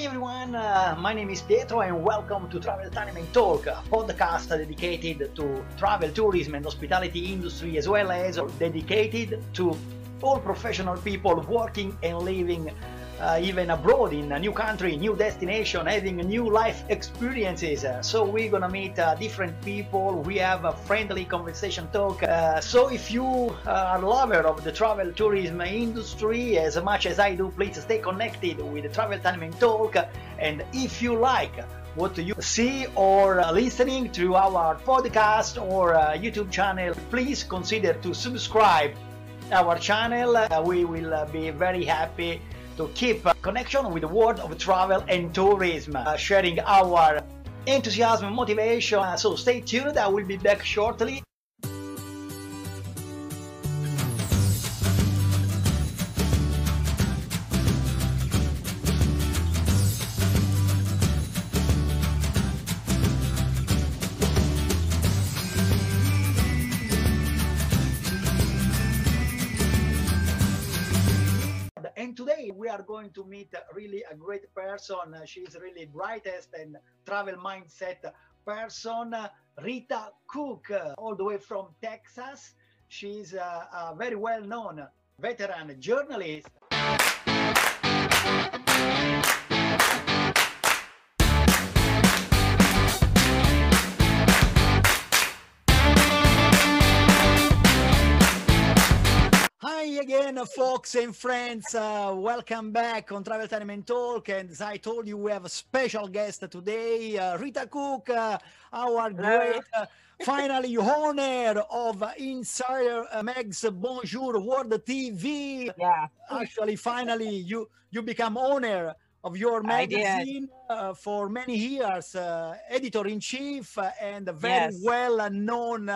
Hi everyone, uh, my name is Pietro and welcome to Travel Time and Talk, a podcast dedicated to travel, tourism and hospitality industry as well as dedicated to all professional people working and living even abroad in a new country, new destination, having new life experiences. Uh, so we're gonna meet uh, different people. We have a friendly conversation talk. Uh, so if you are a lover of the travel tourism industry as much as I do, please stay connected with the Travel Time and Talk. And if you like what you see or uh, listening to our podcast or uh, YouTube channel, please consider to subscribe our channel. we will be very happy to keep connection with the world of travel and tourism, uh, sharing our enthusiasm and motivation. Uh, so stay tuned, I will be back shortly. Going to meet really a great person. She's really brightest and travel mindset person, Rita Cook, all the way from Texas. She's a, a very well-known veteran journalist. Again, folks and friends. Uh, welcome back on Travel Time and Talk. And as I told you, we have a special guest today, uh, Rita Cook, uh, our great, uh, finally, owner of Insider Mag's Bonjour World TV. Yeah. Actually, finally, you you become owner of your magazine uh, for many years, uh, editor in chief, and very Yes. well known.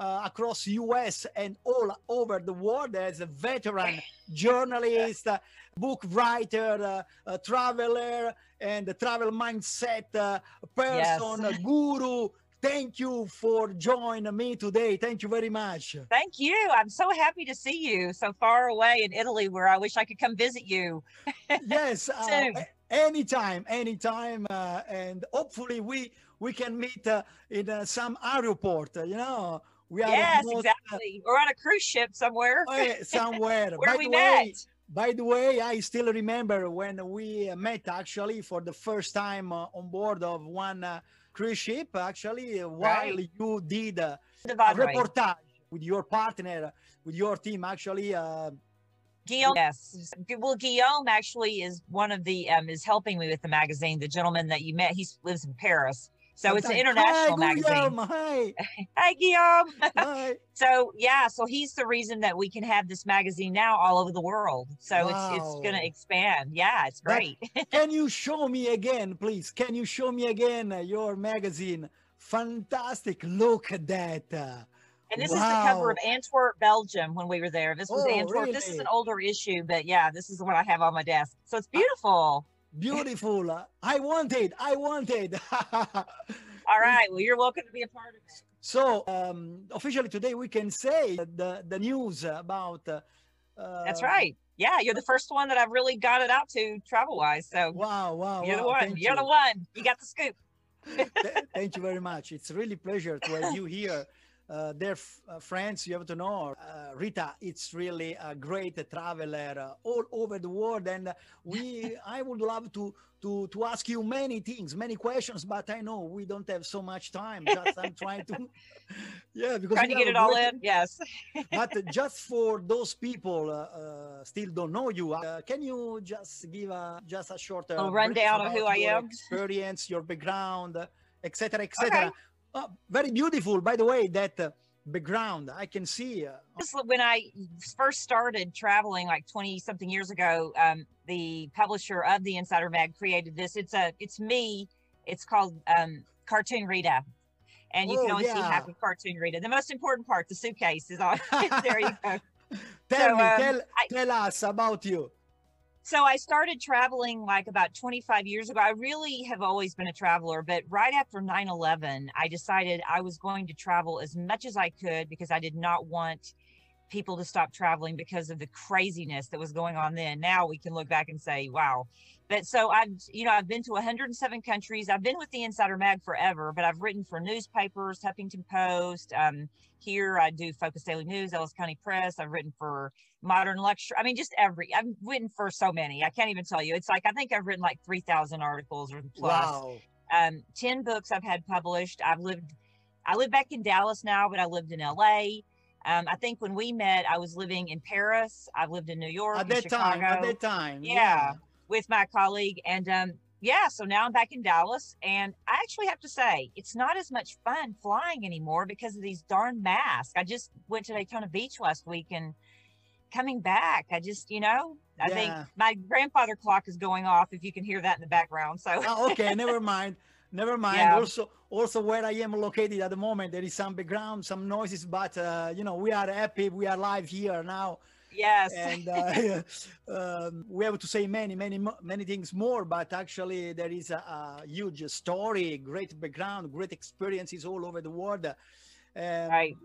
Uh, uh, across US and all over the world as a veteran journalist, uh, book writer, uh, a traveler, and a travel mindset uh, person, a guru. Thank you for joining me today. Thank you very much. Thank you. I'm so happy to see you so far away in Italy where I wish I could come visit you. yes, uh, anytime, anytime, uh, and hopefully we we can meet uh, in uh, some airport. uh, you know, we are yes, exactly. We're on a cruise ship somewhere. eh, somewhere. where By we the met. way, by the way, I still remember when we uh, met actually for the first time uh, on board of one uh, cruise ship. Actually, while Right. you did uh, The a reportage with your partner, with your team, actually. Uh, Guillaume, yes. Well, Guillaume actually is one of the um is helping me with the magazine. The gentleman that you met, he lives in Paris, so it's an international Hi, magazine. Guillaume, Hi, Hi, Guillaume. hi. So yeah, so he's the reason that we can have this magazine now all over the world. So it's it's gonna expand. Yeah, it's great. Can you show me again, please? Can you show me again uh, your magazine? Fantastic! Look at that. And this is the cover of Antwerp, Belgium when we were there. This was Oh, Antwerp. This is an older issue, but yeah, this is the one I have on my desk. So it's beautiful. Beautiful. I wanted. I wanted. All right. Well, you're welcome to be a part of it. so um, officially today we can say the the news about. Uh, That's right. Yeah, you're the first one that I've really got it out to travel wise. So Wow! Wow! you're the one. You're you. the one. You got the scoop. Th- thank you very much. It's really pleasure to have you here. Uh, dear f- uh, friends, you have to know, uh, Rita, it's really a great traveler uh, all over the world. And uh, we, I would love to, to, to ask you many things, many questions, but I know we don't have so much time. Just I'm trying to, yeah, because Trying to get it all in. Yes. but just for those people uh, uh, still don't know you, uh, can you just give a just a short uh, Little rundown of who I am? experience, your background, etc., etc. Okay. Uh, very beautiful, by the way, that uh, background. I can see. Uh, when I first started traveling like 20 something years ago. Um, the publisher of the Insider Mag created this. It's a, it's me. It's called um, Cartoon Rita. And you can Oh, only see yeah. half of Cartoon Rita. The most important part, the suitcase, is on. there you go. tell So, me, um, tell, I- tell us about you. So I started traveling like about 25 years ago. I really have always been a traveler, but right after 9/11, I decided I was going to travel as much as I could because I did not want people to stop traveling because of the craziness that was going on then. Now we can look back and say, wow. But so I've, you know, I've been to 107 countries. I've been with the Insider Mag forever, but I've written for newspapers, Huffington Post. Um, here I do Focus Daily News, Ellis County Press. I've written for Modern Luxury. I mean, just every. I've written for so many. I can't even tell you. It's like I think I've written like 3,000 articles or plus. Wow. Um, 10 books I've had published. I've lived. I live back in Dallas now, but I lived in LA. Um, I think when we met, I was living in Paris. I've lived in New York, At that Chicago, time, at that time. Yeah. With my colleague, and um, yeah, so now I'm back in Dallas, and I actually have to say it's not as much fun flying anymore because of these darn masks. I just went to Daytona Beach last week, and coming back, I just, you know, I think my grandfather clock is going off. If you can hear that in the background, so Ah, okay, never mind. Never mind. Yeah. Also, also where I am located at the moment, there is some background, some noises, but uh, you know, we are happy. We are live here now, yes, and uh, um, we have to say many, many, many things more. But actually, there is a, a huge story, great background, great experiences all over the world. Um, Right.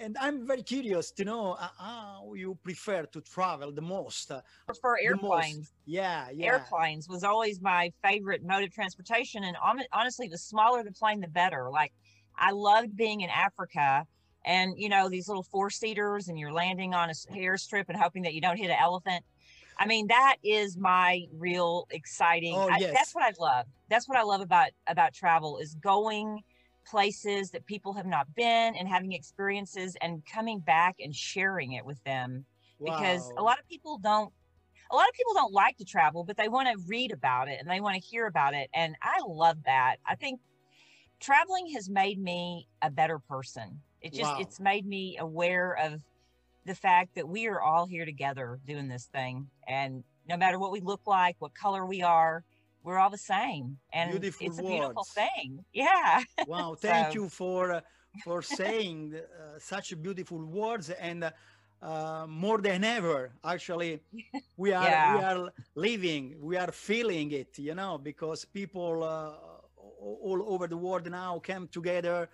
And I'm very curious to know uh, how you prefer to travel the most. uh, for airplanes. Yeah, yeah. airplanes was always my favorite mode of transportation and honestly the smaller the plane the better like i loved being in africa and you know these little four seaters and you're landing on a s- airstrip and hoping that you don't hit an elephant i mean that is my real exciting Oh, I, yes. that's what i love that's what i love about about travel is going places that people have not been and having experiences and coming back and sharing it with them wow. because a lot of people don't a lot of people don't like to travel but they want to read about it and they want to hear about it and i love that i think traveling has made me a better person it just Wow. it's made me aware of the fact that we are all here together doing this thing and no matter what we look like what color we are we're all the same and Beautiful it's a beautiful thing yeah Wow, thank So- you for uh, for saying uh, such beautiful words and uh, uh, more than ever actually we are Yeah. we are living we are feeling it you know because people uh, all over the world now come together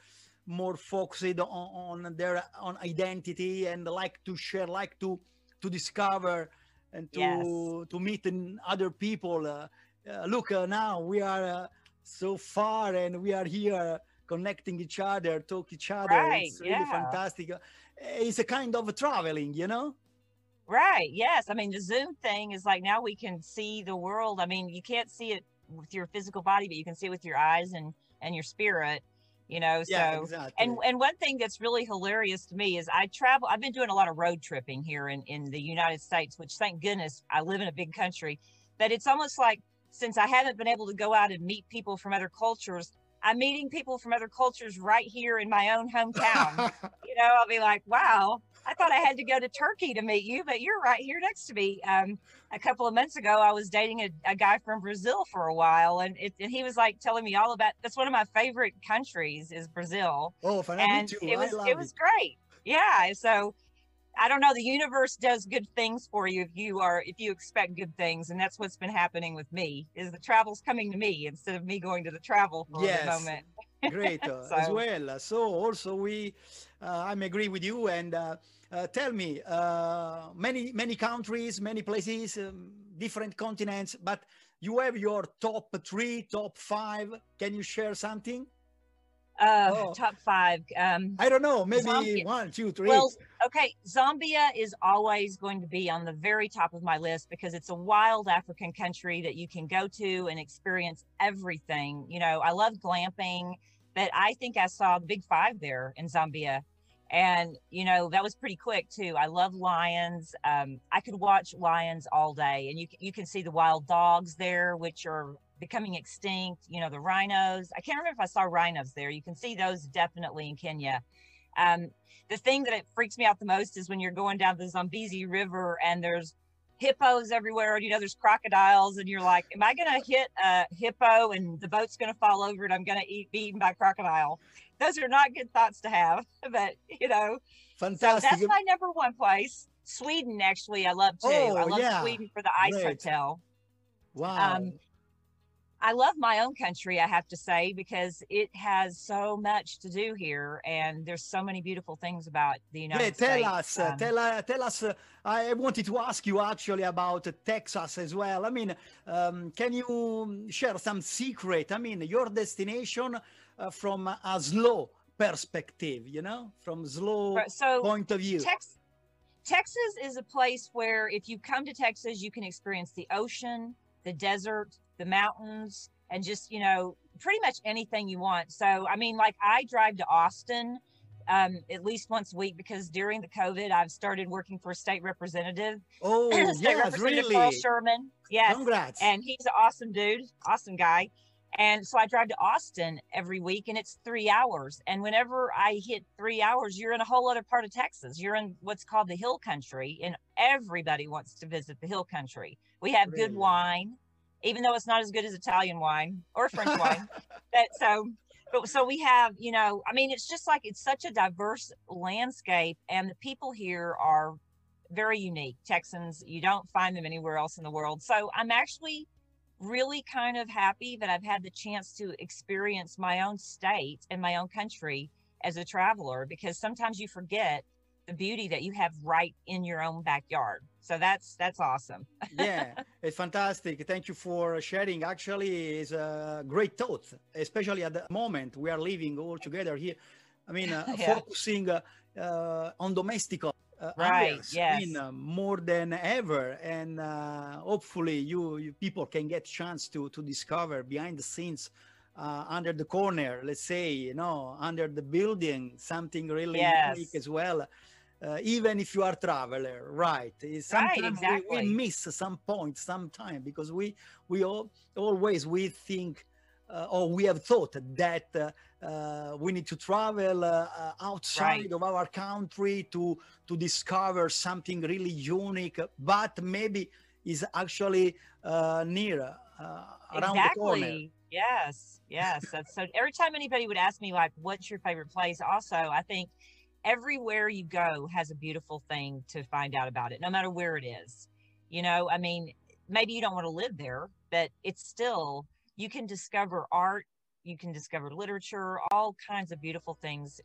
more focused on, on their on identity and like to share like to to discover and to Yes. to meet in other people uh, uh, look uh, now we are uh, so far and we are here connecting each other talk each other Right, it's really yeah. fantastic Uh, it's a kind of traveling you know Right. Yes. I mean, the Zoom thing is like now we can see the world. I mean, you can't see it with your physical body, but you can see it with your eyes and and your spirit. You know. yeah so exactly and and one thing that's really hilarious to me is I travel. I've been doing a lot of road tripping here in in the United States, which thank goodness I live in a big country. But it's almost like since I haven't been able to go out and meet people from other cultures, I'm meeting people from other cultures right here in my own hometown you know, I'll be like, wow, I thought I had to go to Turkey to meet you, but you're right here next to me. Um, a couple of months ago, I was dating a, a guy from Brazil for a while, and, it, and he was like telling me all about. That's one of my favorite countries is Brazil, oh and too it was I love it was great. Yeah, so I don't know. The universe does good things for you if you are if you expect good things, and that's what's been happening with me. Is the travel's coming to me instead of me going to the travel for Yes. the moment. great uh, as well so also we uh, i'm agree with you and uh, tell me uh, many many countries many places um, different continents but you have your top three top five can you share something Uh, Oh. Top five. Um, i don't know maybe Zambia. one two three Well, okay, Zambia is always going to be on the very top of my list because it's a wild African country that you can go to and experience everything. You know, I love glamping, but I think I saw the big five there in Zambia. And, you know, that was pretty quick too. I love lions. Um, I could watch lions all day and you, you can see the wild dogs there, which are becoming extinct. You know, the rhinos. I can't remember if I saw rhinos there. You can see those definitely in Kenya. Um, the thing that it freaks me out the most is when you're going down the Zambezi River and there's hippos everywhere, and you know there's crocodiles, and you're like, "Am I gonna hit a hippo and the boat's gonna fall over and I'm gonna eat be eaten by crocodile?" Those are not good thoughts to have, but you know. So fantastic that's my number one place. Sweden, actually, I love too. I Oh, love yeah. Sweden for the ice hotel. wow um, I love my own country, I have to say, because it has so much to do here, and there's so many beautiful things about the United yeah, tell States. us, uh, tell, uh, tell us. Uh, I wanted to ask you actually about Texas as well. I mean, um, can you share some secret? I mean, your destination uh, from a slow perspective, you know, from slow so point of view. Tex- Texas is a place where if you come to Texas, you can experience the ocean, the desert, the mountains, and just, you know, pretty much anything you want. So, I mean, like I drive to Austin um, at least once a week because during the COVID, I've started working for a state representative, oh, state yes, representative Carl. Sherman. Yes. Congrats. And he's an awesome dude, awesome guy. And so I drive to Austin every week and it's three hours. And whenever I hit three hours, you're in a whole other part of Texas. You're in what's called the hill country, and everybody wants to visit the hill country. We have good wine, even though it's not as good as Italian wine or French wine. But so but so we have, you know, I mean, it's just like it's such a diverse landscape, and the people here are very unique. Texans, you don't find them anywhere else in the world. So I'm actually really kind of happy that I've had the chance to experience my own state and my own country as a traveler because sometimes you forget the beauty that you have right in your own backyard. So that's that's awesome. yeah, it's fantastic. Thank you for sharing. Actually, it's a great thought, especially at the moment we are living all together here. I mean, uh, Yeah. focusing uh, uh, on domestic uh, Right, yes. uh, more than ever, and uh, hopefully you, you people can get chance to to discover behind the scenes. Uh, under the corner, let's say, you know, under the building, something really unique as well. Uh, even if you are traveler, right? It's Right, sometimes we- we, miss some point, sometime because we we all, always we think uh, or we have thought that uh, we need to travel uh, uh, outside Right. of our country to to discover something really unique, but maybe is actually uh, near uh, around the corner. Yes, yes. That's so. Every time anybody would ask me like, "What's your favorite place?" Also, I think everywhere you go has a beautiful thing to find out about it, no matter where it is. You know, I mean, maybe you don't want to live there, but it's still you can discover art, you can discover literature, all kinds of beautiful things.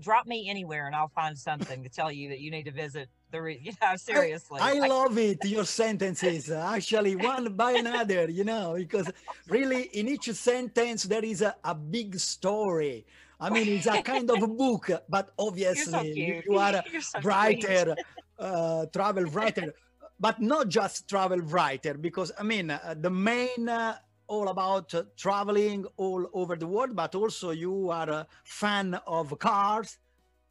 Drop me anywhere, and I'll find something to tell you that you need to visit. The re- you know, seriously. I Like, love it, your sentences, uh, actually, one by another, you know, because really in each sentence there is a, a big story. I mean, it's a kind of a book, but so obviously you, you are a so writer, uh, travel writer, but not just travel writer, because I mean, uh, the main uh, all about uh, traveling all over the world, but also you are a fan of cars.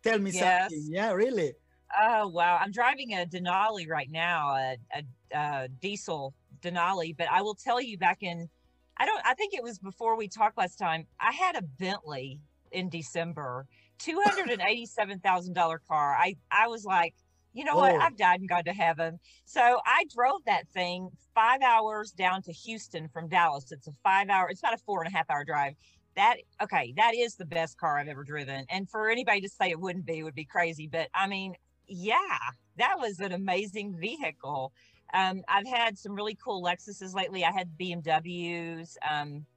Tell me Yes. something. Yeah, really. Oh wow! I'm driving a Denali right now, a, a, a diesel Denali. But I will tell you, back in, I don't, I think it was before we talked last time. I had a Bentley in December, two hundred and eighty-seven thousand dollar car. I I was like, you know what? I've died and gone to heaven. So I drove that thing five hours down to Houston from Dallas. It's a five hour. It's about a four and a half hour drive. That okay, that is the best car I've ever driven. And for anybody to say it wouldn't be would be crazy. But I mean, yeah, that was an amazing vehicle. Um, I've had some really cool Lexuses lately. I had BMWs. Um,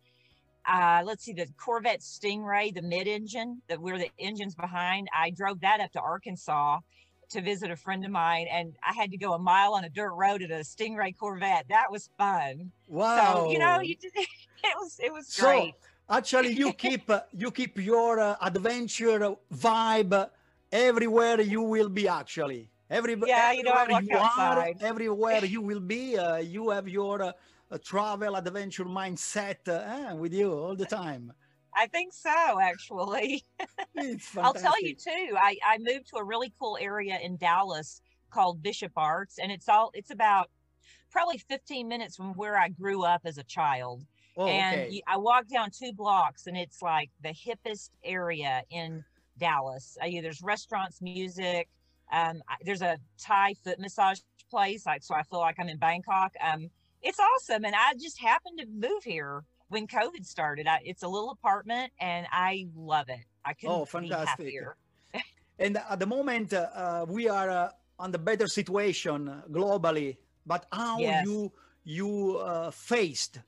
uh, let's see, the Corvette Stingray, the mid-engine, that where the engine's behind. I drove that up to Arkansas to visit a friend of mine, and I had to go a mile on a dirt road in a Stingray Corvette. That was fun. Wow. So you know, you did, it was it was So, great. actually you keep uh, you keep your uh, adventure vibe everywhere you will be actually every Yeah, you know, everywhere you are everywhere you will be uh, you have your uh, travel adventure mindset uh, with you all the time I think so, actually. I'll tell you too. I, I moved to a really cool area in Dallas called Bishop Arts, and it's all it's about probably 15 minutes from where I grew up as a child. oh, and okay. you, I walk down two blocks, and it's like the hippest area in Dallas. Yeah, there's restaurants, music. Um, I, there's a Thai foot massage place, like so I feel like I'm in Bangkok. Um, it's awesome, and I just happened to move here when COVID started. I, it's a little apartment, and I love it. I couldn't Oh, be fantastic. happier. and at the moment uh, uh, we are uh, on the better situation globally but how Yes. you you uh, faced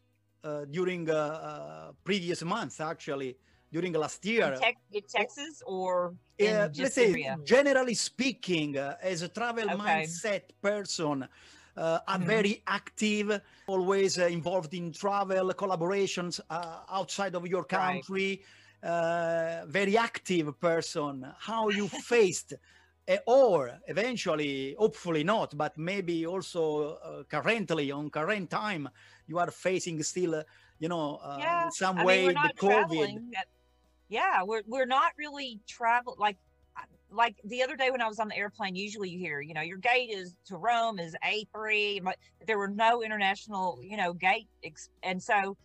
uh, during uh, previous months, actually, during last year. In, Tex- in Texas or in let's say, generally speaking, uh, as a travel Okay. mindset person, uh, I'm Mhm. very active, always uh, involved in travel collaborations uh, outside of your Right. country. Uh, very active person. How you faced, uh, or eventually, hopefully not, but maybe also uh, currently on current time, you are facing still, uh, you know, uh, yeah. in some I way mean, the COVID. traveling. that- Yeah, we're we're not really travel like like the other day when I was on the airplane. Usually, you hear, you know, your gate is to Rome is A three, but there were no international, you know, gate, ex- and so.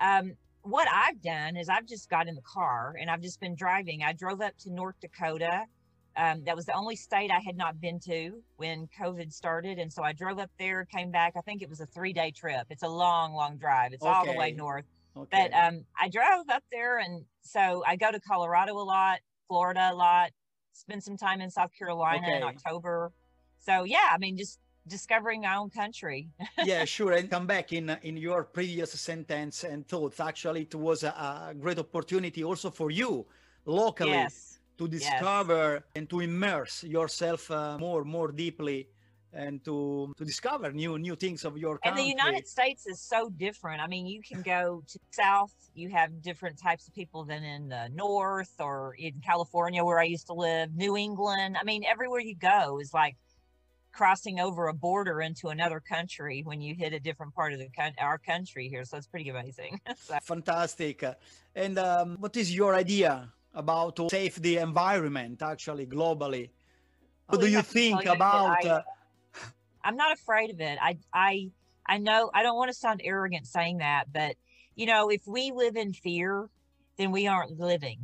Um, what I've done is I've just got in the car and I've just been driving. I drove up to North Dakota. Um, that was the only state I had not been to when COVID started. And so I drove up there, came back. I think it was a three day trip. It's a long, long drive. It's all the way north. Okay. But um, I drove up there, and so I go to Colorado a lot, Florida a lot, spend some time in South Carolina in October. So yeah, I mean, just discovering our own country. yeah, sure. And come back in in your previous sentence and thoughts. Actually, it was a, a great opportunity also for you locally yes, to discover and to immerse yourself uh, more more deeply and to to discover new new things of your and country. the United States is so different. I mean, you can go to South, you have different types of people than in the North or in California where I used to live, New England. I mean, everywhere you go is like crossing over a border into another country when you hit a different part of the our country here. So it's pretty amazing. so, Fantastic. And um, what is your idea about to save the environment actually globally? What do you have to tell think about? I- uh, I'm not afraid of it. I I I know I don't want to sound arrogant saying that, but you know, if we live in fear, then we aren't living.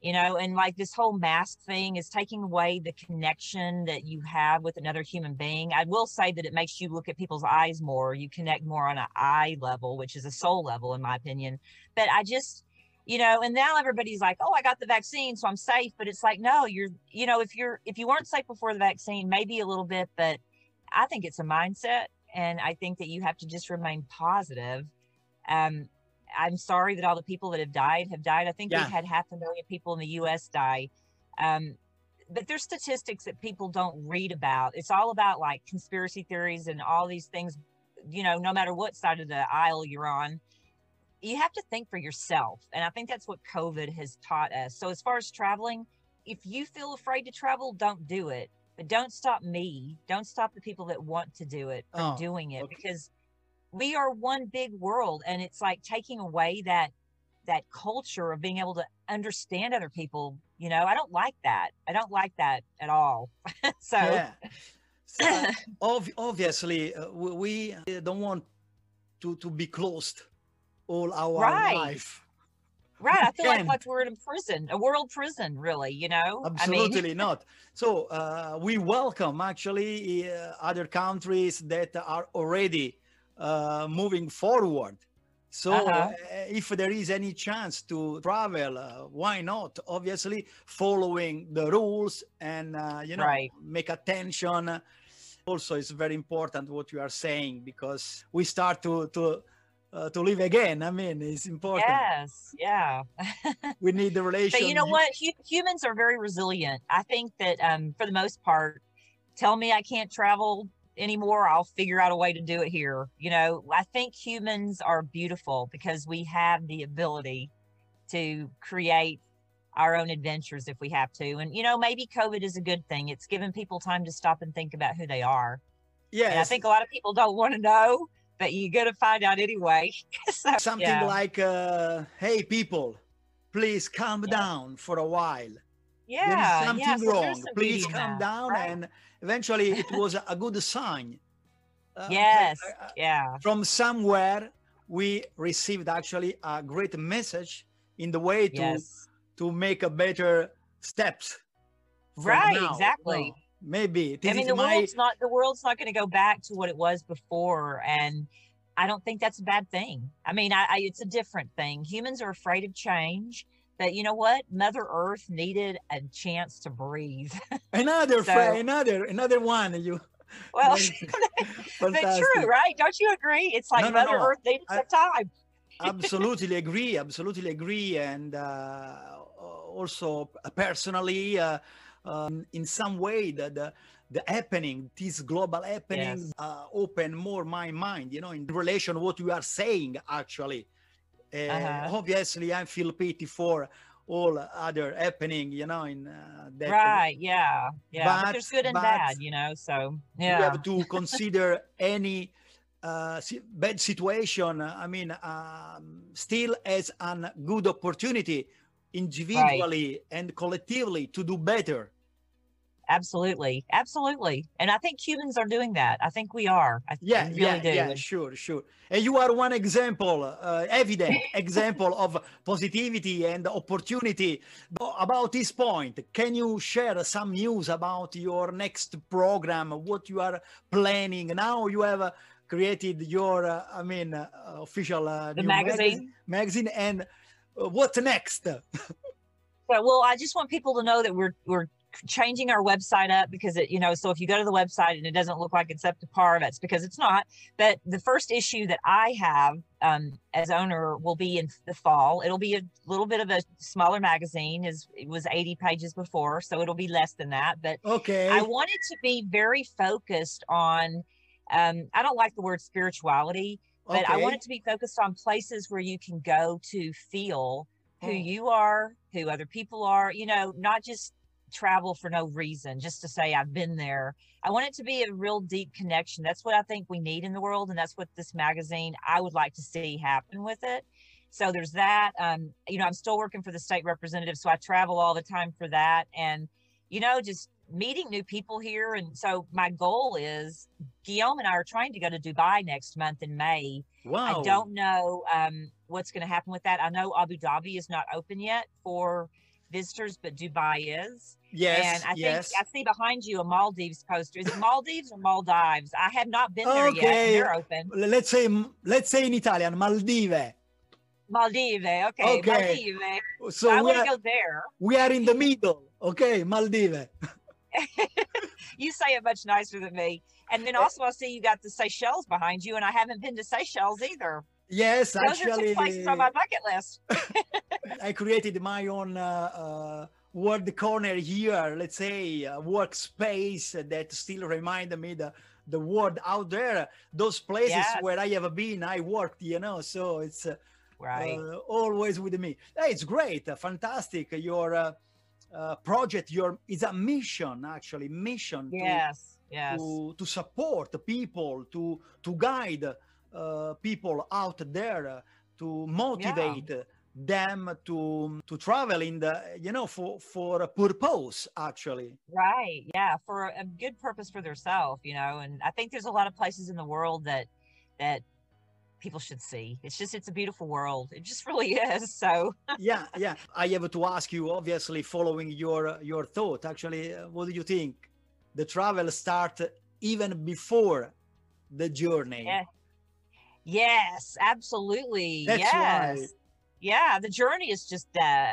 You know, and like this whole mask thing is taking away the connection that you have with another human being. I will say that it makes you look at people's eyes more. You connect more on an eye level, which is a soul level, in my opinion. But I just, you know, and now everybody's like, oh, I got the vaccine, so I'm safe. But it's like, no, you're, you know, if you're, if you weren't safe before the vaccine, maybe a little bit, but I think it's a mindset, and I think that you have to just remain positive. Um, I'm sorry that all the people that have died have died. I think Yeah. we've had half a million people in the U.S. die. Um, but there's statistics that people don't read about. It's all about like conspiracy theories and all these things. You know, no matter what side of the aisle you're on, you have to think for yourself. And I think that's what COVID has taught us. So as far as traveling, if you feel afraid to travel, don't do it. But don't stop me. Don't stop the people that want to do it from Oh, doing it okay. because we are one big world and it's like taking away that that culture of being able to understand other people you know i don't like that i don't like that at all so yeah. Ob- obviously, uh, we, we uh, don't want to to be closed all our Right. life. Right i feel like, Can't. we're in a prison a world prison really you know i mean Absolutely not. So uh, we welcome actually uh, other countries that are already uh, moving forward. So Uh-huh. uh, if there is any chance to travel, uh, why not? Obviously, following the rules and uh, you know Right. make attention. Also, it's very important what you are saying because we start to to uh, to live again. I mean, it's important. yes yeah We need the relation. but you know what humans are very resilient i think that um for the most part tell me i can't travel anymore i'll figure out a way to do it here you know i think humans are beautiful because we have the ability to create our own adventures if we have to and you know maybe covid is a good thing it's given people time to stop and think about who they are Yes. and i think a lot of people don't want to know but you got to find out anyway so, something yeah. like uh, hey people please calm Yeah. down for a while yeah there is yeah, something so wrong some please calm down right? and eventually it was a good sign Uh, yes uh, yeah from somewhere we received actually a great message in the way to yes to make a better steps Right, now. exactly. Maybe I mean, the my world's not the world's not going to go back to what it was before, and I don't think that's a bad thing. I mean, I, I it's a different thing. Humans are afraid of change, but you know what? Mother Earth needed a chance to breathe. another So- fri- another another one you well, but true, right? Don't you agree? It's like No, no, Mother no. Earth needed I- some time. absolutely agree. Absolutely agree. And uh, also personally, uh, um, in some way, the, the the happening, this global happening, yes. uh, open more my mind. You know, in relation what you are saying, actually. Uh, uh-huh. Obviously, I feel pity for all other happening, you know, in uh, that. Right. Yeah. Yeah. But, but there's good and bad, you know. So yeah. You have to consider any uh, bad situation. I mean, um, still as a good opportunity, individually right. and collectively, to do better. Absolutely, absolutely, and I think humans are doing that. I think we are. I yeah, really yeah, do. yeah, sure, sure. And you are one example, uh, evident example of positivity and opportunity. About this point, can you share some news about your next program? What you are planning now? You have uh, created your, uh, I mean, uh, official uh, the magazine. magazine, and uh, what's next? so, well, I just want people to know that we're we're changing our website up because it, you know, so if you go to the website and it doesn't look like it's up to par, that's because it's not. But the first issue that I have um, as owner will be in the fall. It'll be a little bit of a smaller magazine. Is it was 80 pages before, so it'll be less than that. But okay, I wanted to be very focused on. Um, I don't like the word spirituality, but okay. I want it to be focused on places where you can go to feel who oh. you are, who other people are. You know, not just travel for no reason, just to say I've been there. I want it to be a real deep connection. That's what I think we need in the world. And that's what this magazine, I would like to see happen with it. So there's that. Um, you know, I'm still working for the state representative, so I travel all the time for that. And, you know, just meeting new people here. And so my goal is Guillaume and I are trying to go to Dubai next month in May. Wow. I don't know um, what's going to happen with that. I know Abu Dhabi is not open yet for visitors, but Dubai is. Yes. And I yes. think I see behind you a Maldives poster. Is it Maldives or Maldives? I have not been there okay. yet. They're open. Let's say let's say in Italian, Maldive. Maldive. Okay. okay. Maldive. So I want to go there. We are in the middle. Okay, Maldive. you say it much nicer than me. And then also, I see you got the Seychelles behind you, and I haven't been to Seychelles either. Yes, Those actually. Those are two places on my bucket list. I created my own. Uh, uh, word corner here, let's say a workspace that still remind me the the world out there, those places yes. where I have been, I worked, you know, so it's uh, right uh, always with me. It's great, uh, fantastic. Your uh, uh, project, your is a mission actually, mission. Yes, to, yes. To, to support people, to to guide uh, people out there, to motivate. Yeah. them to to travel in the you know for for a purpose actually. Right. Yeah for a good purpose for themselves you know and i think there's a lot of places in the world that that people should see. It's just it's a beautiful world. It just really is so. Yeah yeah. I have to ask you obviously following your your thought actually uh, what do you think the travel start even before the journey. Yeah. yes absolutely. That's yes. right. Yeah the journey is just uh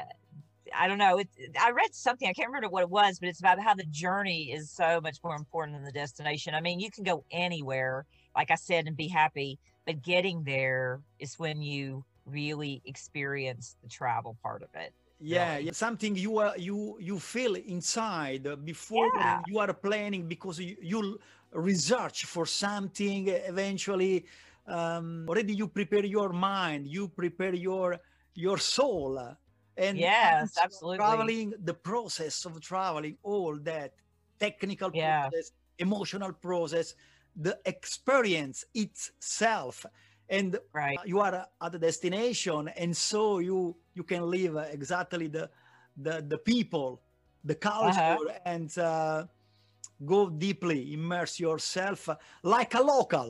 i don't know it, i read something i can't remember what it was but it's about how the journey is so much more important than the destination. I mean you can go anywhere like i said and be happy but getting there is when you really experience the travel part of it yeah, yeah, something you are you you feel inside before yeah. you are planning because you, you research for something eventually um, already you prepare your mind you prepare your your soul and yes absolutely traveling the process of traveling all that technical yeah. process emotional process the experience itself and right you are at the destination and so you you can live exactly the the, the people the culture uh-huh. and uh, go deeply immerse yourself like a local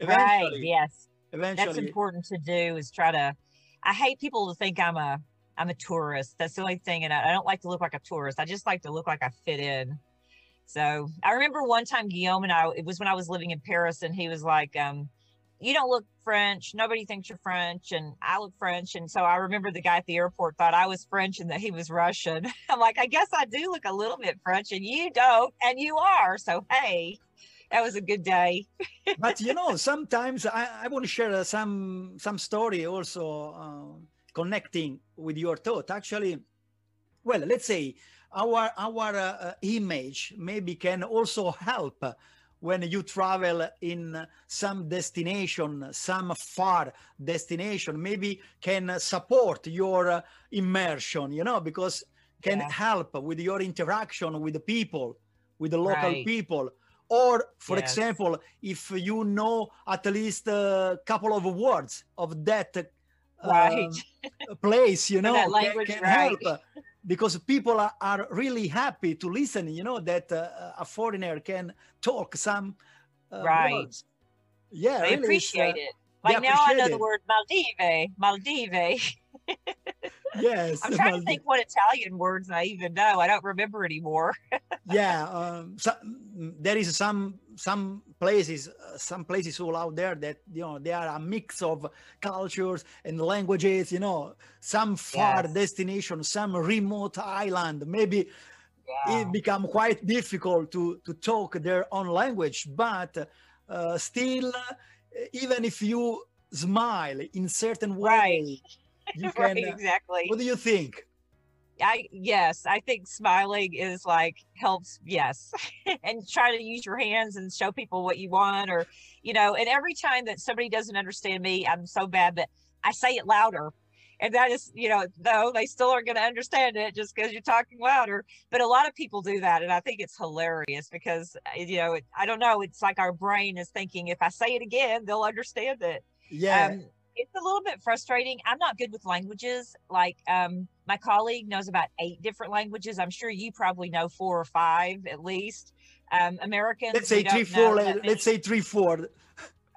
eventually. right yes eventually that's important to do is try to I hate people to think I'm a I'm a tourist. That's the only thing, and I, I don't like to look like a tourist. I just like to look like I fit in. So I remember one time Guillaume and I, it was when I was living in Paris, and he was like, um, "You don't look French. Nobody thinks you're French, and I look French." And so I remember the guy at the airport thought I was French and that he was Russian. I'm like, I guess I do look a little bit French, and you don't, and you are. So hey, that was a good day. but you know, sometimes I, I want to share uh, some some story also uh, connecting with your thought. Actually, well, let's say our our uh, image maybe can also help when you travel in some destination, some far destination, maybe can support your immersion, you know, because can yeah. help with your interaction with the people, with the local right. people. Or, for yes. example, if you know at least a couple of words of that right. uh, place, you know, can, can right. help because people are, are, really happy to listen, you know, that uh, a foreigner can talk some uh, right. Words. Yeah, they really appreciate it. Like now I know it. the word Maldive, Maldive. yes. I'm trying to think what Italian words I even know. I don't remember anymore. yeah, um, so, there is some some places, uh, some places all out there that you know they are a mix of cultures and languages. You know, some far yes. destination, some remote island. Maybe yeah. it become quite difficult to to talk their own language, but uh, still, even if you smile in certain way. Right you can right, exactly what do you think I yes, I think smiling is like helps, yes. and try to use your hands and show people what you want or you know, and every time that somebody doesn't understand me, I'm so bad that I say it louder. And that is, you know, though they still aren't going to understand it just because you're talking louder. But a lot of people do that. And I think it's hilarious because, uh, you know, it, I don't know. It's like our brain is thinking if I say it again, they'll understand it. Yeah. Um, it's a little bit frustrating. I'm not good with languages. Like um, my colleague knows about eight different languages. I'm sure you probably know four or five at least. Um, Americans. Let's say three, four. Let's say three, four.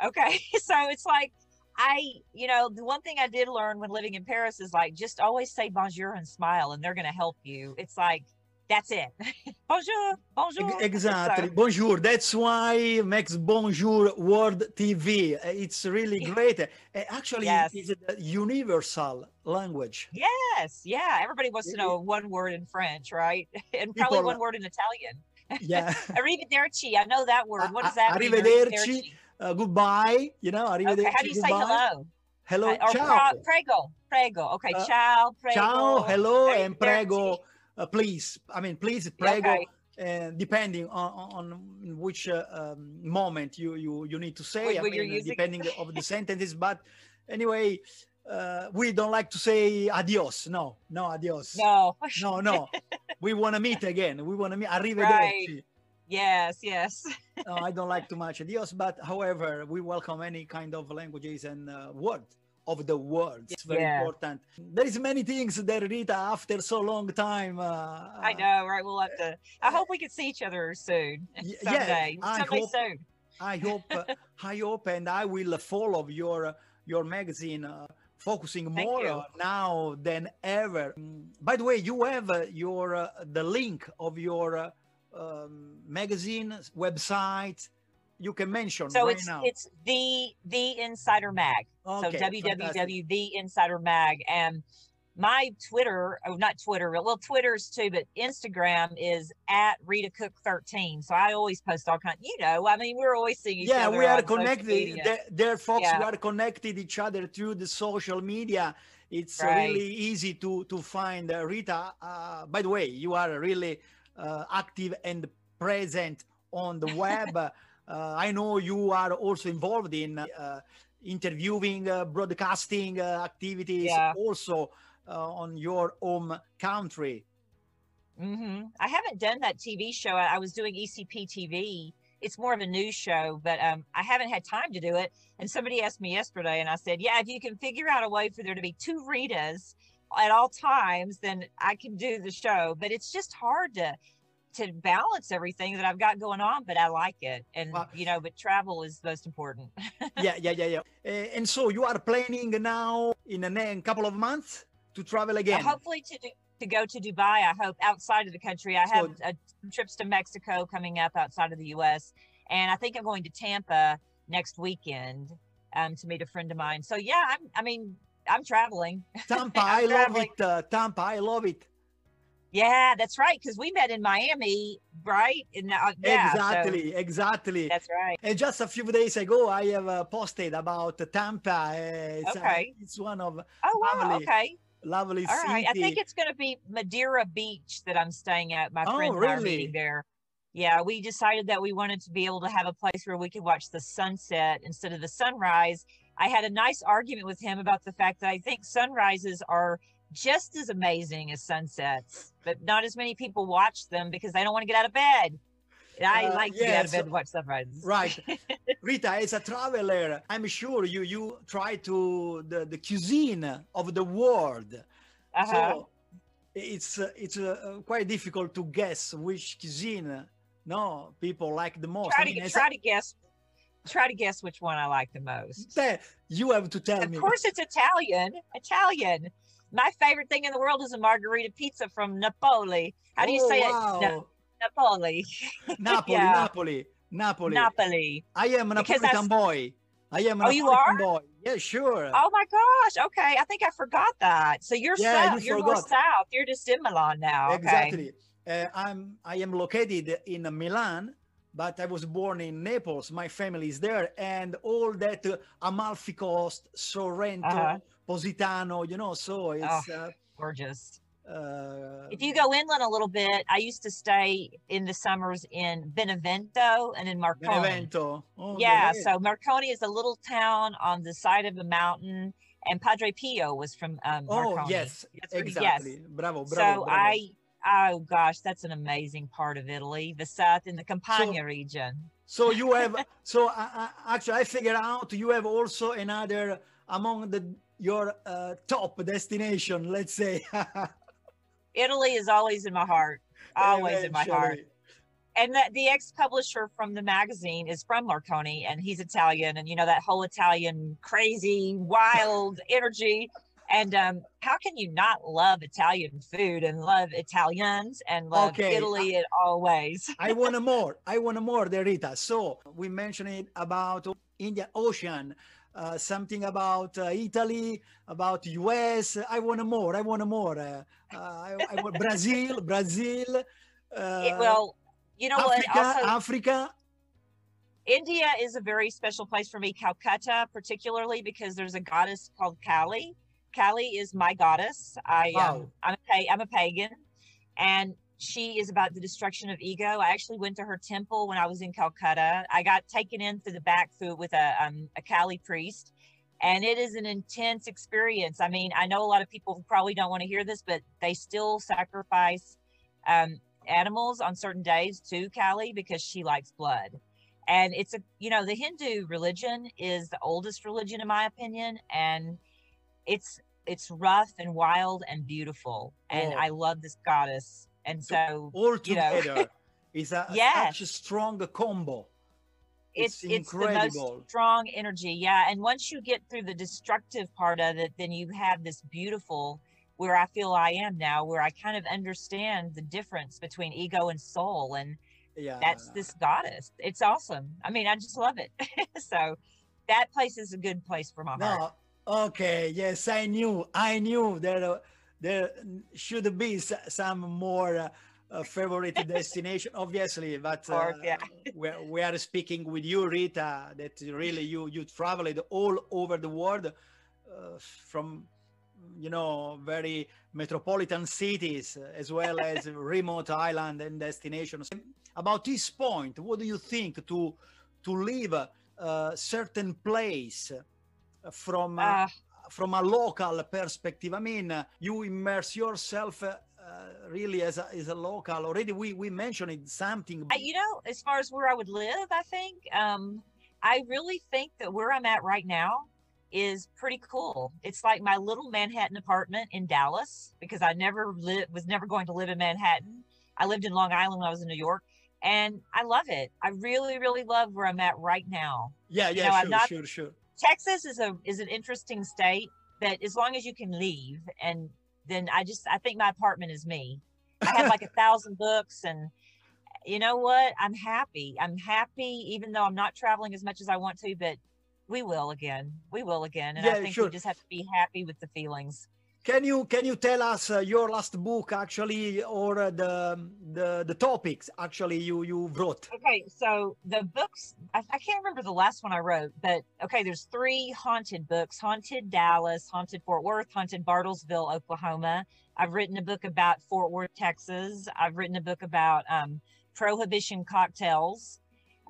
Okay, so it's like I, you know, the one thing I did learn when living in Paris is like just always say bonjour and smile, and they're going to help you. It's like that's it. bonjour, bonjour. Exactly. So, bonjour. That's why makes Bonjour World TV. It's really great. Actually, yes. it's a universal language. Yes. Yeah. Everybody wants to know one word in French, right? And probably People, one word in Italian. Yeah. arrivederci. I know that word. What does that arrivederci, mean? Arrivederci. Uh, goodbye. You know, arrivederci. Okay. How do you goodbye. say hello? Hello. Uh, ciao. prego. Prego. Okay. Uh, ciao. Prego. Ciao. Hello. And prego uh, please i mean please prego okay. and depending on, on which uh, um, moment you, you you need to say I mean, depending of the sentences but anyway uh, we don't like to say adios. No no adios. No. No no. We want to meet again. We want to meet. Arrivederci. Right. yes yes. No, i don't like too much adios but however we welcome any kind of languages and uh, words of the world. It's very yeah. important. There is many things that Rita, after so long time. Uh, I know, right? We'll have to. I hope we can see each other soon. Someday. Yeah, I hope, soon. I hope. Uh, I hope, and I will follow your your magazine. Uh, focusing more now than ever. By the way, you have uh, your uh, the link of your uh, um, magazine website you can mention so right it's now. it's the the insider mag. Okay, so www the insider mag. And my twitter oh not twitter well twitter's too but instagram is at rita cook 13 so i always post all kind you know i mean we're always seeing each yeah other we are connected. there, there folks yeah. we are connected each other through the social media. It's right. really easy to to find uh, rita. Uh, by the way you are really uh, active and present on the web I know you are also involved in uh, interviewing, uh, broadcasting activities yeah. also on your home country. Mm-hmm. I haven't done that TV show. I, I, was doing ECP TV. It's more of a news show, but um, I haven't had time to do it. And somebody asked me yesterday, and I said, "Yeah, if you can figure out a way for there to be two Ritas at all times, then I can do the show." But it's just hard to to balance everything that I've got going on, but I like it. And, you know, but travel is most important. yeah, yeah, yeah, yeah. Uh, and so you are planning now in a couple of months to travel again? Uh, hopefully to do, to go to Dubai. I hope outside of the country. I have so, trips to Mexico coming up outside of the U.S. And I think I'm going to Tampa next weekend um, to meet a friend of mine. So yeah, I'm, I mean, I'm traveling. Tampa, I'm I traveling. love it. Uh, Tampa, I love it. Yeah, that's right. Because we met in Miami, right? And uh, yeah, exactly, so exactly. that's right. And just a few days ago, I have uh, posted about Tampa. Uh, it's, Okay. it's one of Oh wow. Lovely. Okay. lovely All right. I think it's going to be Madeira Beach that I'm staying at. My Oh, friends and I are meeting there. Yeah, we decided that we wanted to be able to have a place where we could watch the sunset instead of the sunrise. I had a nice argument with him about the fact that I think sunrises are just as amazing as sunsets, but not as many people watch them because they don't want to get out of bed. I Uh, like to get out of bed to watch sunrises. right rita as a traveler i'm sure you you try to the, the cuisine of the world Uh-huh. so it's uh, it's uh, quite difficult to guess which cuisine no people like the most try I to mean, as try a- to guess try to guess which one I like the most. You have to tell Of me course, it's Italian. Italian. My favorite thing in the world is a margarita pizza from Napoli. How do you Oh, say wow. it? Na- Napoli. napoli Yeah. napoli napoli Napoli. i am a Because napolitan that's- boy i am a Oh, you are? boy yeah sure Oh my gosh. Okay. I think I forgot that. So you're Yeah, south. you You are more forgot. south. You're just in Milan now. Okay. Exactly. Uh, I'm I am located in Milan, but I was born in Naples. My family is there, and all that uh, Amalfi Coast, Sorrento, Uh-huh. Positano. You know, so it's. Uh, Gorgeous. uh, If you go inland a little bit, I used to stay in the summers in Benevento and in Marconi. Benevento. Oh, Yeah, great. so Marconi is a little town on the side of a mountain, and Padre Pio was from um, Oh yes, That's where he- exactly. Bravo, bravo. so bravo. I, oh gosh, that's an amazing part of Italy, the south in the Campania region. So you have so I, I, actually I figured out you have also another among the your uh, top destination. Let's say. Italy is always in my heart, always in my heart. And the, the ex-publisher from the magazine is from Marconi, and he's Italian, and you know that whole Italian crazy, wild energy. And um, how can you not love Italian food and love Italians and love Okay, Italy in all ways? I want more. I want more, Derita. So we mentioned it about Indian Ocean, uh, something about uh, Italy, about US. I want more. I want more. Uh, uh, I, I want Brazil, Brazil. Uh, It- well, you know what? Africa, Also, Africa. India is a very special place for me, Calcutta, particularly because there's a goddess called Kali. Kali is my goddess. I Wow. um, I'm a I'm a pagan, and she is about the destruction of ego. I actually went to her temple when I was in Calcutta. I got taken in through the back through with a um, a Kali priest, and it is an intense experience. I mean, I know a lot of people probably don't want to hear this, but they still sacrifice um, animals on certain days to Kali because she likes blood and it's a you know the hindu religion is the oldest religion in my opinion and it's it's rough and wild and beautiful and Oh. i love this goddess and so All you know. together. It's a Yes. such a strong combo. it's It's it's the incredible. most strong energy yeah and once you get through the destructive part of it then you have this beautiful where i feel i am now where i kind of understand the difference between ego and soul and Yeah. that's this goddess it's awesome i mean i just love it so that place is a good place for my heart No, okay, yes, I knew, I knew that. uh, there should be some more uh, uh, favorite destination, obviously, but uh, course, yeah. we, we are speaking with you, Rita, that really you you traveled all over the world, uh, from you know very metropolitan cities uh, as well as remote island and destinations. About this point, what do you think to to leave a, a certain place uh, from uh, from a local perspective? I mean, uh, you immerse yourself. Uh, uh, really as a, as a local already we we mentioned it something you know as far as where i would live i think um i really think that where i'm at right now is pretty cool it's like my little manhattan apartment in dallas because i never li- was never going to live in manhattan i lived in long island when i was in new york and i love it i really really love where i'm at right now yeah yeah know, I'm sure not- sure sure Texas is a is an interesting state that as long as you can leave and then I just I think my apartment is me. I have like a thousand books and you know what? I'm happy. I'm happy even though I'm not traveling as much as I want to, but we will again. We will again. And Yeah, I think sure. we just have to be happy with the feelings. Can you can you tell us uh, your last book actually, or uh, the the the topics actually you you wrote? Okay, so the books I, I can't remember the last one I wrote, but okay, there's three haunted books: Haunted Dallas, Haunted Fort Worth, Haunted Bartlesville, Oklahoma. I've written a book about Fort Worth, Texas. I've written a book about um, prohibition cocktails.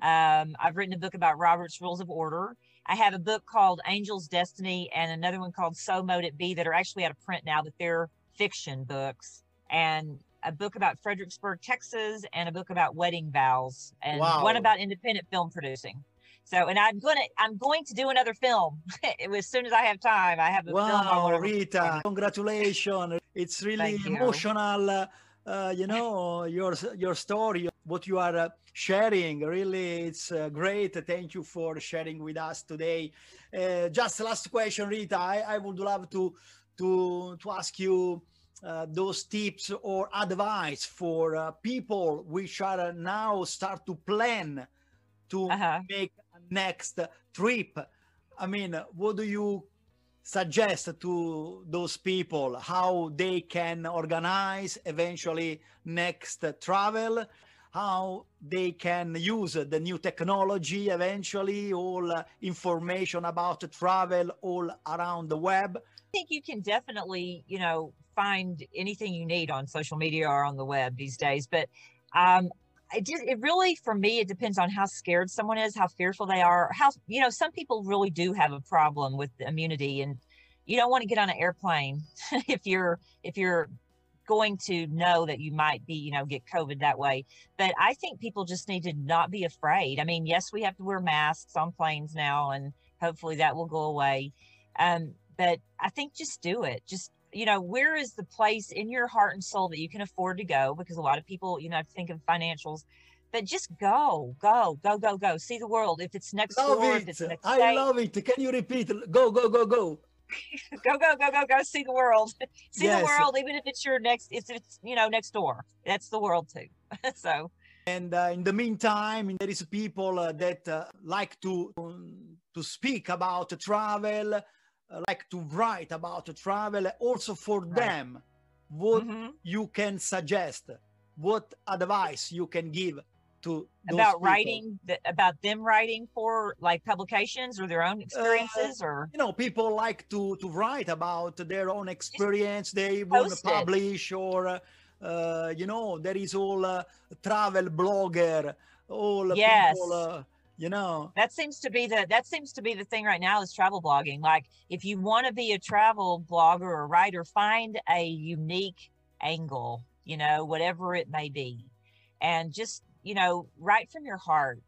Um, I've written a book about Robert's Rules of Order. I have a book called Angel's Destiny and another one called So Mote It Be that are actually out of print now, but they're fiction books. And a book about Fredericksburg, Texas, and a book about wedding vows, and Wow. one about independent film producing. So, and I'm gonna I'm going to do another film as soon as I have time. I have a film. Wow, Rita, congratulations! It's really emotional. Uh, you know your your story, what you are uh, sharing. Really, it's uh, great. Thank you for sharing with us today. Uh, just last question, Rita. I, I would love to to to ask you uh, those tips or advice for uh, people which are now start to plan to Uh-huh. make a next trip. I mean, what do you suggest to those people how they can organize eventually next travel how they can use the new technology eventually all uh, information about travel all around the web I think you can definitely, you know, find anything you need on social media or on the web these days. But um, it just, it really, for me, it depends on how scared someone is, how fearful they are, how, you know, some people really do have a problem with immunity and you don't want to get on an airplane if you're, if you're going to know that you might be, you know, get COVID that way. But I think people just need to not be afraid. I mean, yes, we have to wear masks on planes now and hopefully that will go away. Um, but I think just do it. Just you know, where is the place in your heart and soul that you can afford to go? Because a lot of people, you know, think of financials. But just go, go, go, go, go. See the world. If it's next love door, if it's it next i state, love it can you repeat go go go go go, go, go, go, go. See the world. see Yes. the world, even if it's your next. If it's you know next door, that's the world too. so and uh, in the meantime there is people uh, that uh, like to to speak about travel like to write about travel also for Right. them what mhm. you can suggest what advice you can give to about writing, th- about them writing for like publications or their Uh, own experiences, or you know people like to to write about their own experience they want to publish or uh, uh, you know there is all uh, travel blogger all Yes. people uh, you know? That seems to be the that seems to be the thing right now is travel blogging. Like if you want to be a travel blogger or writer find a unique angle you know whatever it may be. And just you know write from your heart.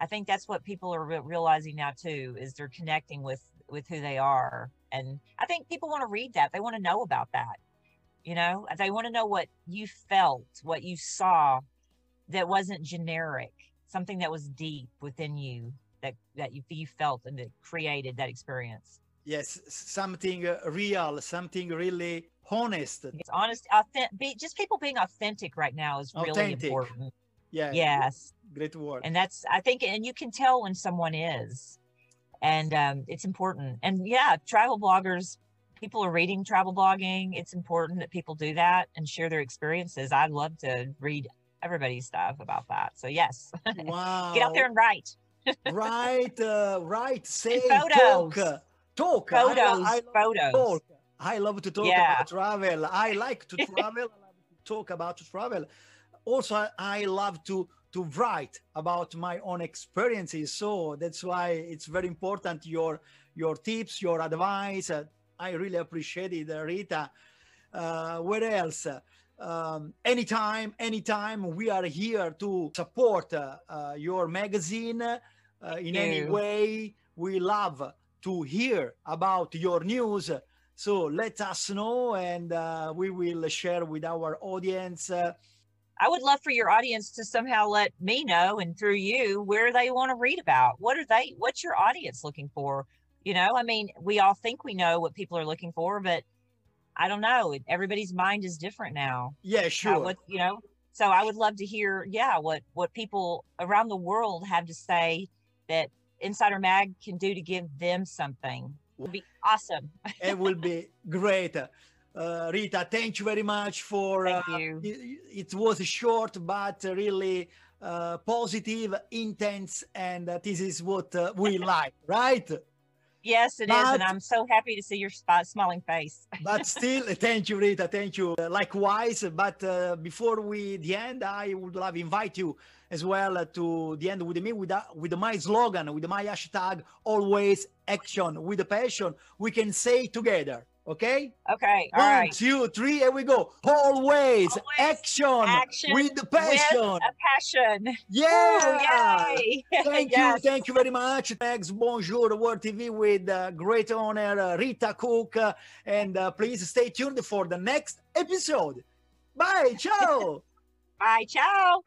I think that's what people are re- realizing now too is they're connecting with with who they are. And i think people want to read that. They want to know about that you know? They want to know what you felt what you saw that wasn't generic something that was deep within you that that you, you felt and that created that experience? Yes something uh, real something really honest. It's honest authentic be, just people being authentic right now is really Authentic. important. Yeah. Yes. Great word. And that's i think and you can tell when someone is. And um, it's important. And yeah travel bloggers people are reading travel blogging. It's important that people do that and share their experiences. I'd love to read everybody's stuff about that so yes wow get out there and write write uh, write say photos. talk uh, talk photos I, love photos talk. I love to talk Yeah. about travel. I like to travel. I love to talk about travel. Also, I- I love to to write about my own experiences. So that's why it's very important your your tips, your advice. Uh, I really appreciate it, Rita. Uh, where else? Um, anytime, anytime we are here to support uh, uh, your magazine uh, in any way. We love to hear about your news. So let us know, and uh, we will share with our audience. Uh, I would love for your audience to somehow let me know and through you where they want to read about. What are they what's your audience looking for? You know, I mean, we all think we know what people are looking for, but I don't know. Everybody's mind is different now. yeah, sure. What, you know, so I would love to hear, yeah, what what people around the world have to say that Insider Mag can do to give them something. It would be awesome. it will be great. Uh, Rita, thank you very much for. Thank uh, you. It, it was short, but really uh, positive, intense, and uh, this is what uh, we like, right? Yes, it is, and I'm so happy to see your smiling face. But still, thank you, Rita. Thank you. Uh, likewise. But uh, before we the end, I would love invite you as well uh, to the end with me with uh, with my slogan, with my hashtag, always action with passion. We can say together. Okay. Okay, all One, right. two, three, here we go. Always, Always action, action with the with passion. A passion. yeah. Yay! Thank Yes. you, thank you very much. Thanks, bonjour, World TV with uh, great honor, uh, Rita Cook, uh, and uh, please stay tuned for the next episode. Bye, ciao. Bye, ciao.